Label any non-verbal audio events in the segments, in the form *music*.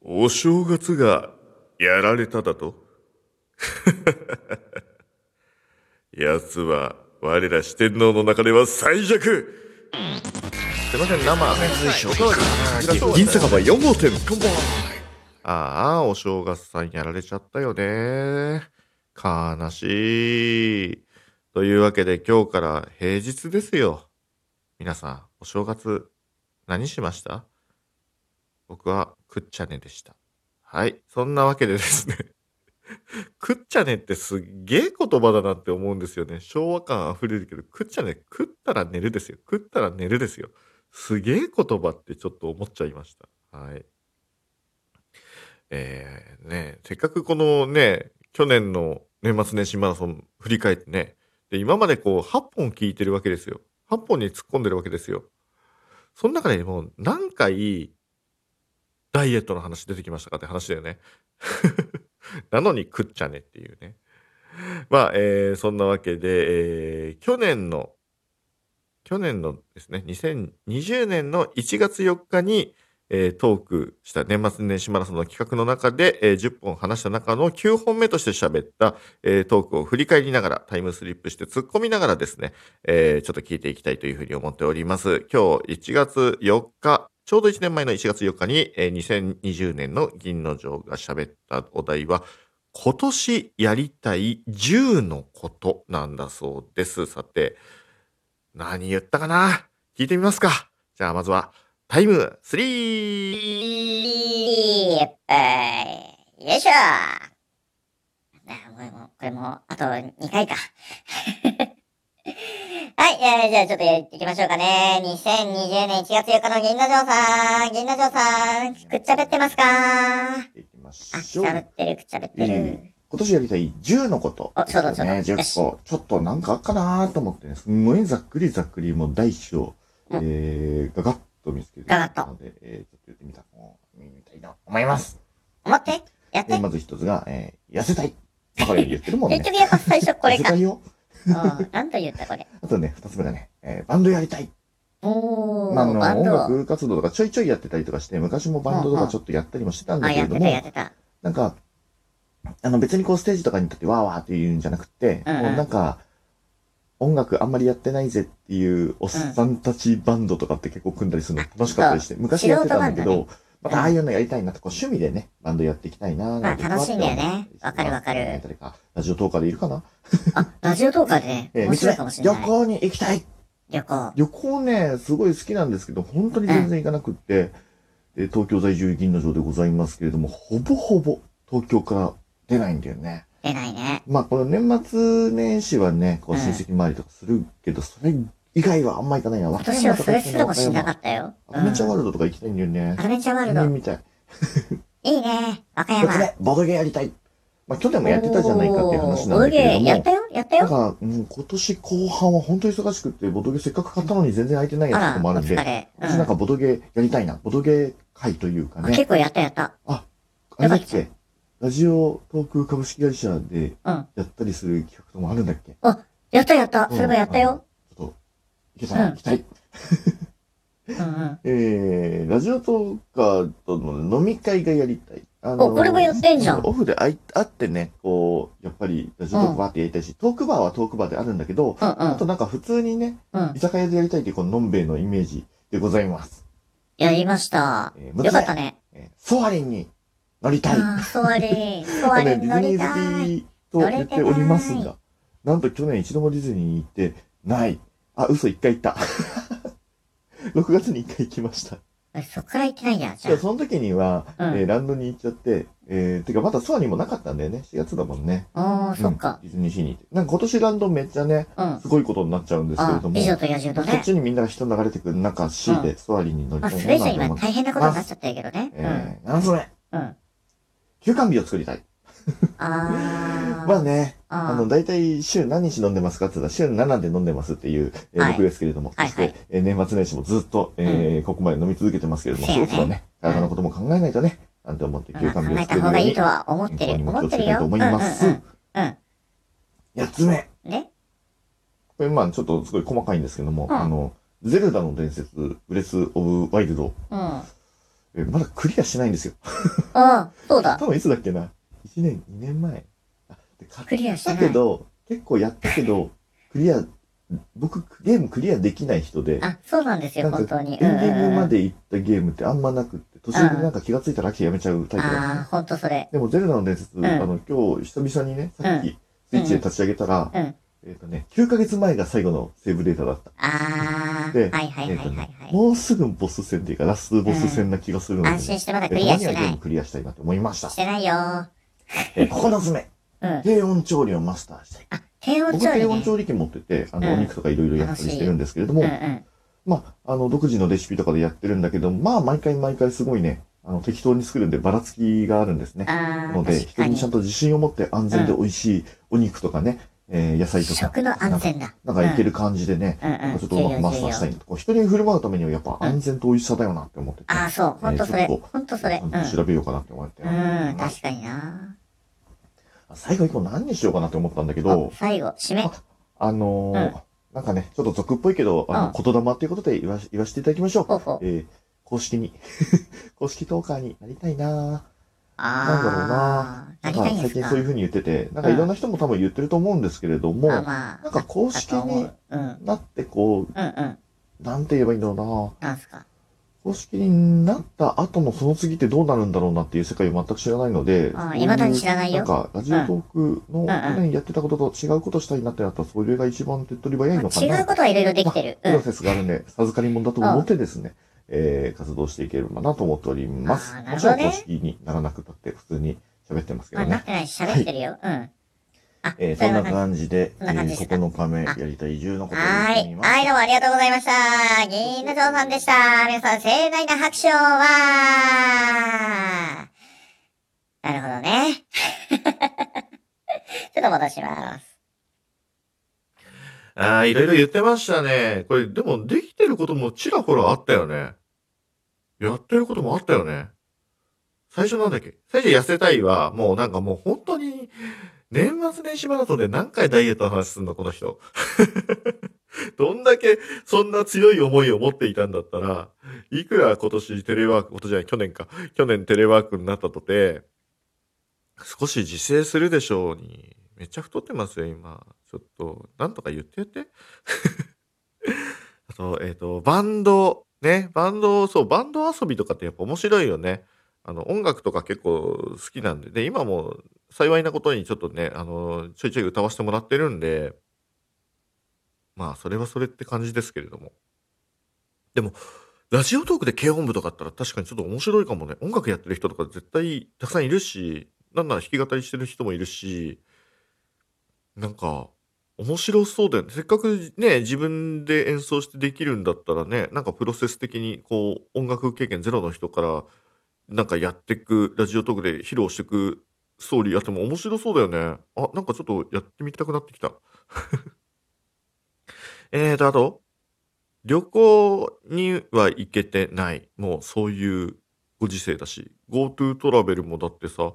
お正月がやられただと？*laughs* 奴は我ら四天王の中では最弱すいません、生。銀酒場4号店、ああ、お正月さんやられちゃったよね。悲しい。というわけで今日から平日ですよ。皆さん、お正月何しました？僕はくっちゃねでした。はい。そんなわけでですね。*laughs* くっちゃねってすっげえ言葉だなって思うんですよね。昭和感溢れるけど、くっちゃね、食ったら寝るですよ。食ったら寝るですよ。すげえ言葉ってちょっと思っちゃいました。はい。えー、ね、せっかくこのね、去年の年末年始マラソン振り返ってね、で、今までこう8本聞いてるわけですよ。8本に突っ込んでるわけですよ。その中でもう何回ダイエットの話出てきましたかって話だよね。*laughs* なのに食っちゃねっていうね。まあ、えー、そんなわけで、えー、去年の、去年のですね、2020年の1月4日に、えー、トークした年末年始マラソンの企画の中で、えー、10本話した中の9本目として喋った、えー、トークを振り返りながらタイムスリップして突っ込みながらですね、えー、ちょっと聞いていきたいというふうに思っております。今日1月4日、ちょうど1年前の1月4日に、えー、2020年の銀の城が喋ったお題は、今年やりたい10のことなんだそうです。さて、何言ったかな？聞いてみますか。じゃあまずは、タイム 3! いっぱい。よいしょ、これも、あと2回か。はい、えー、じゃあちょっとやっていきましょうかね。2020年1月4日の銀の城さん、銀の城さん、くっちゃべってますか？いきましあ、くっょう。ちゃべってる、くっちゃべってる。うん今年やりたい10のこと。おそうだそうだね、10よし個。ちょっとなんかあっかなーと思ってね、すんごいざっくりざっくり、もう大小、うんえー、ガガッと見つけて。ガガッとので、えー、ちょっと言ってみた、見たいと思います。思ってやってで、まず一つが、えー、痩せたい。まあこれ言ってるもんね。*laughs* 結局やっぱ最初これか。*laughs* 痩せたいよ。うん、なんと言ったこれ。あとね、二つ目がね、えー、バンドやりたい。おー、まあ、あの、音。楽活動とかちょいちょいやってたりとかして、昔もバンドとかちょっとやったりもしてたんだあ、けれどもやってた、やってた。なんか、あの別にこうステージとかに立ってわーわーって言うんじゃなくて、うんうんもうなんか、音楽あんまりやってないぜっていうおっさんたちバンドとかって結構組んだりするの楽しかったりして、昔やってたんだけど、またああいうのやりたいなって、こう趣味でね、バンドやっていきたいなまあ楽しいんだよね。ふわかるわかる。誰か、ラジオトーカーでいるかな？あ、ラジオトーカーで？ね、*laughs* えー、面白いかもしれない。旅行に行きたい。旅行。旅行ね、すごい好きなんですけど、本当に全然行かなくって、で東京在住銀の城でございますけれども、ほぼほぼ東京から出ないんだよね。出ないね。まあ、この年末年始はね、こううん。親戚回りとかするけど、それ以外はあんま行かないな。今年はそれすらもしなかったよ。アドベンチャーワールルドとか行きたいんだよねア。ドベンチャーワールド。見みたい。いいね。和歌山。ボドゲやりたい。まあ、去年もやってたじゃないかっていう話なんだけれども。ボドゲやったよやったよなんか、うん、今年後半は本当に忙しくって、ボドゲせっかく買ったのに全然空いてないやつとかもあるんで、疲れ。私なんかボドゲやりたいな。ボドゲ会というかね。うん結構やったやった。あれだっけ？ラジオトーク株式会社でうん。やったりする企画ともあるんだっけ？やったやった。それもやったよ。いけたらうん行きたい。うんうん。えー、ラジオトーカーとの飲み会がやりたい。あのおこれもやってんじゃんオフで会い会ってね、こう、やっぱりラジオトークバーってやりたいし、トークバーはトークバーであるんだけど、うんあとなんか普通にね、うん。うん居。酒屋でやりたいっていうこののんべえのイメージでございます。やりました。えーよかったね。えーソアリンに *laughs* 乗りたい。あー、ソアリン。ソアね、リン乗ディズニー。好きと言っておりますが、なんと去年一度もディズニーに行ってない。あ、嘘、一回行った。*laughs* 6月に一回行きました。えそっから行ってないや、じゃでその時には、うんえーランドに行っちゃって、えー、てかまだソアにもなかったんだよね。4月だもんね。あ。おー、そっかう。んディズニーシーに。なんか今年ランドめっちゃね、うん。すごいことになっちゃうんですけれあど、も。美女と野獣とねこっ。ちにみんなが人流れてくる中 C でソアリンに乗りまあ、たいそれじゃ今。大変なことになっちゃってるけどね。えー、7つ目。うん。うん。休館日を作りたい。*laughs* あー。まあね、ああの、大体週何日飲んでますか？って言ったら週7で飲んでますっていう、えーはい僕ですけれども、はいそして、えー年末年始もずっと、えーここまで飲み続けてますけれども、そろそろね、体のことも考えないとね、なんて思って休館日をえた方がいいとは思ってる。思ってるよ。と思いますうんうんうん。8つ目。うん。でこれまあちょっとすごい細かいんですけども、うんあの、ゼルダの伝説、ブレス・オブ・ワイルド、うん。ええまだクリアしてないんですよ。ああ、そうだ。多分いつだっけな？?1 年、2年前。あで買クリアし。たけど、結構やったけど、クリア、僕、ゲームクリアできない人で、あ、そうなんですよ、本当に。エンディングまで。で行ったゲームってあんまなくって、途中でなんか気がついたら飽きてやめちゃうタイプなんですあ。本当それ。でも、ゼルダの伝説、んあの、今日久々にね、さっき、スイッチで立ち上げたら、うん。えっ、とね、9ヶ月前が最後のセーブデータだった。ああ、ではいはいはいはいえっとねはい。もうすぐボス戦っていうか、ラスボス戦な気がするので、安心してまだクえリアしてないたまにはゲーム。クリアしたいなと思いましたし。てないよ。えー、9つ目。うん。低温調理をマスターしたい。あ、低温僕調理ね。低温調理器持ってて、あの、うんお肉とかいろいろやったりしてるんですけれども、うんうん。まあ、あの、独自のレシピとかでやってるんだけど、まあ、毎回毎回すごいね、あの、適当に作るんでばらつきがあるんですね。ので、人にちゃん。と自信を持って安全で美味しいお肉とかね、えー野菜とか、食の安全だ。なんかいける感じでね、うんうん。なんかちょっとうまくマスターしたいなと。こう人に振る舞うためにはやっぱ安全と美味しさだよなって思ってて、ああ、そう。ほんとそれ。ほんとそれ。調べようかなって思って。うん、確かにな。最後以降何にしようかなって思ったんだけあど、最後、締め。ああのなんかね、ちょっと俗っぽいけど、あうんの、言霊っていうことで言わし言わせていただきましょう。ほうほう。えー公式に、*laughs* 公式トーカーになりたいなあなんだろうななんかたいんですか？最近そういう風に言ってて、なんかいろんな人も多分言ってると思うんですけれども、あ、まあ。なんか公式になってこう、うん。なんて言えばいいんだろうななんすか？公式になった後のその次ってどうなるんだろうなっていう世界を全く知らないので、あそうう未だに知らないよなんか、ラジオトークの去年やってたことと違うことしたいなってなったら、それが一番手っ取り早いのかな。違うことはいろいろできてる。うん。プロセスがあるんで、授かり物だと思ってですね、えー、活動していければなと思っております。あーなもちろんるほどね公式にならなくたって普通に喋ってますけまあ、どね。なってないし、喋ってるよ。うん。あ、えー、そんな感感じで、そんな感じでしたえー、9日目やりたい移住のことをはーい。はい、どうもありがとうございました。銀座城さんでした。皆さん、盛大な拍手をはなるほどね。*laughs* ちょっと戻します。ああ、いろいろ言ってましたね。これ、でも、できてることもちらほらあったよね。やってることもあったよね。最初なんだっけ？最初痩せたいは、もうなんかもう本当に、年末年始マラソンで何回ダイエットの話すんの、この人。*laughs* どんだけそんな強い思いを持っていたんだったら、いくら今年テレワーク、今年じゃない、去年か。去年テレワークになったとて、少し自制するでしょうに。めっちゃ太ってますよ、今。ちょっと、なんとか言ってやって。*laughs* あと、えっ、と、バンド、ね、バンド、そう、バンド遊びとかってやっぱ面白いよね。あの、音楽とか結構好きなんで、で、今も幸いなことにちょっとね、あの、ちょいちょい歌わせてもらってるんで、まあ、それはそれって感じですけれども。でも、ラジオトークで軽音部とかあったら確かにちょっと面白いかもね。音楽やってる人とか絶対たくさんいるし、なんなら弾き語りしてる人もいるし、なんか、面白そうだよね。せっかくね、自分で演奏してできるんだったらね、なんかプロセス的にこう、音楽経験ゼロの人から、なんかやってく、ラジオトークで披露してくストーリーやっても面白そうだよね。あ、なんかちょっとやってみたくなってきた。*laughs* えーと、あと、旅行には行けてない。もうそういうご時世だし、GoTo トラベルもだってさ、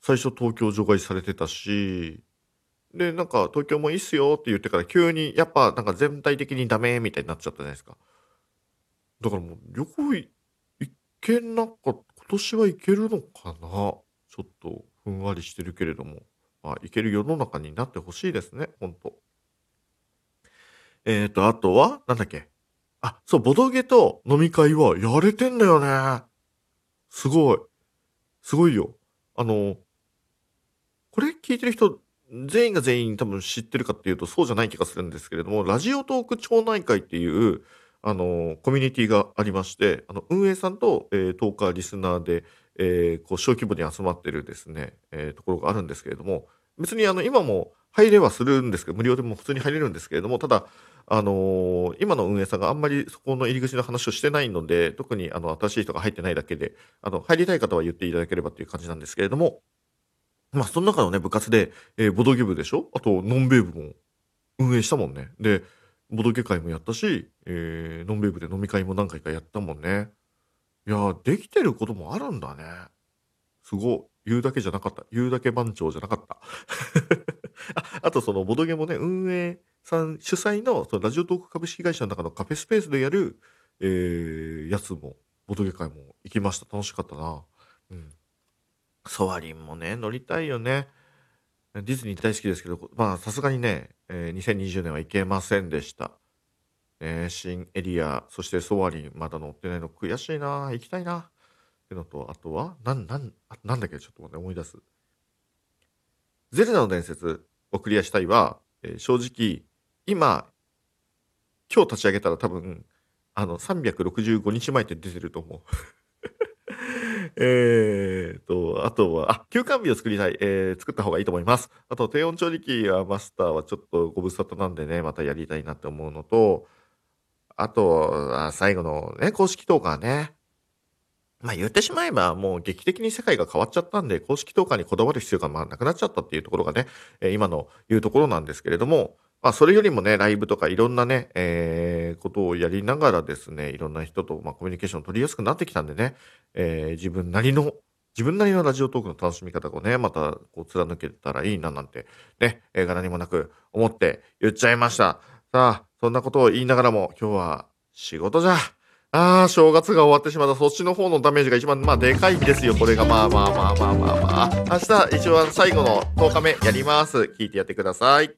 最初東京除外されてたし、で、なんか東京もいいっすよって言ってから急にやっぱなんか全体的にダメみたいになっちゃったじゃないですか。だからもう旅行い行けなか、今年は行けるのかな？ちょっとふんわりしてるけれども。まあ、行ける世の中になってほしいですね、ほんと。えーと、あとは、なんだっけ？あ、そう、ボドゲと飲み会はやれてんだよね。すごい。すごいよ。あの、これ聞いてる人、全員が全員多分知ってるかっていうとそうじゃない気がするんですけれども、ラジオトーク町内会っていう、あの、コミュニティがありまして、あの、運営さんと、えートーカー、リスナーで、えーこう、小規模に集まってるですね、えーところがあるんですけれども、別にあの、今も入れはするんですけど、無料でも普通に入れるんですけれども、ただ、あのー今の運営さんがあんまりそこの入り口の話をしてないので、特にあの、新しい人が入ってないだけで、あの、入りたい方は言っていただければっていう感じなんですけれども、まあ、その中のね、部活で、えーボドゲ部でしょ？あと、ノンベー部も運営したもんね。で、ボドゲ会もやったし、えーノンベー部で飲み会も何回かやったもんね。いやー、できてることもあるんだね。すごい。言うだけじゃなかった。言うだけ番長じゃなかった。*laughs* ああと、その、ボドゲもね、運営さん主催の、そのラジオトーク株式会社の中のカフェスペースでやる、えーやつもボトゲ会も行きました。楽しかったな。うん。ソアリンもね、乗りたいよね。ディズニー大好きですけど、まあ、さすがにね、えー2020年は行けませんでした。ね、新エリア、そしてソアリン、まだ乗ってないの悔しいな。行きたいな。ってのと、あとは、なん、なん、なんだっけ、ちょっと待って、思い出す。ゼルダの伝説をクリアしたいは、えー正直、今、今日立ち上げたら多分、あの、365日前って出てると思う。えーと、あとは、あ、休館日を作りたい。えー作った方がいいと思います。あと、低温調理器はマスターはちょっとご無沙汰なんでね、またやりたいなって思うのと、あと、あ最後のね、公式トーカーね。まあ言ってしまえばもう劇的に世界が変わっちゃったんで、公式トーカーにこだわる必要がまあなくなっちゃったっていうところがね、え今の言うところなんですけれども、まあそれよりもね、ライブとかいろんなね、えーことをやりながらですね、いろんな人とまあコミュニケーション取りやすくなってきたんでね、えー自分なりの、自分なりのラジオトークの楽しみ方をね、またこう貫けたらいいななんて、ね、えーが何もなく思って言っちゃいました。さあ、そんなことを言いながらも今日は仕事じゃ。ああ、正月が終わってしまった。そっちの方のダメージが一番、まあ、でかいんですよ。これが、まあまあまあまあまあまあ。明日、一番最後の10日目やります。聞いてやってください。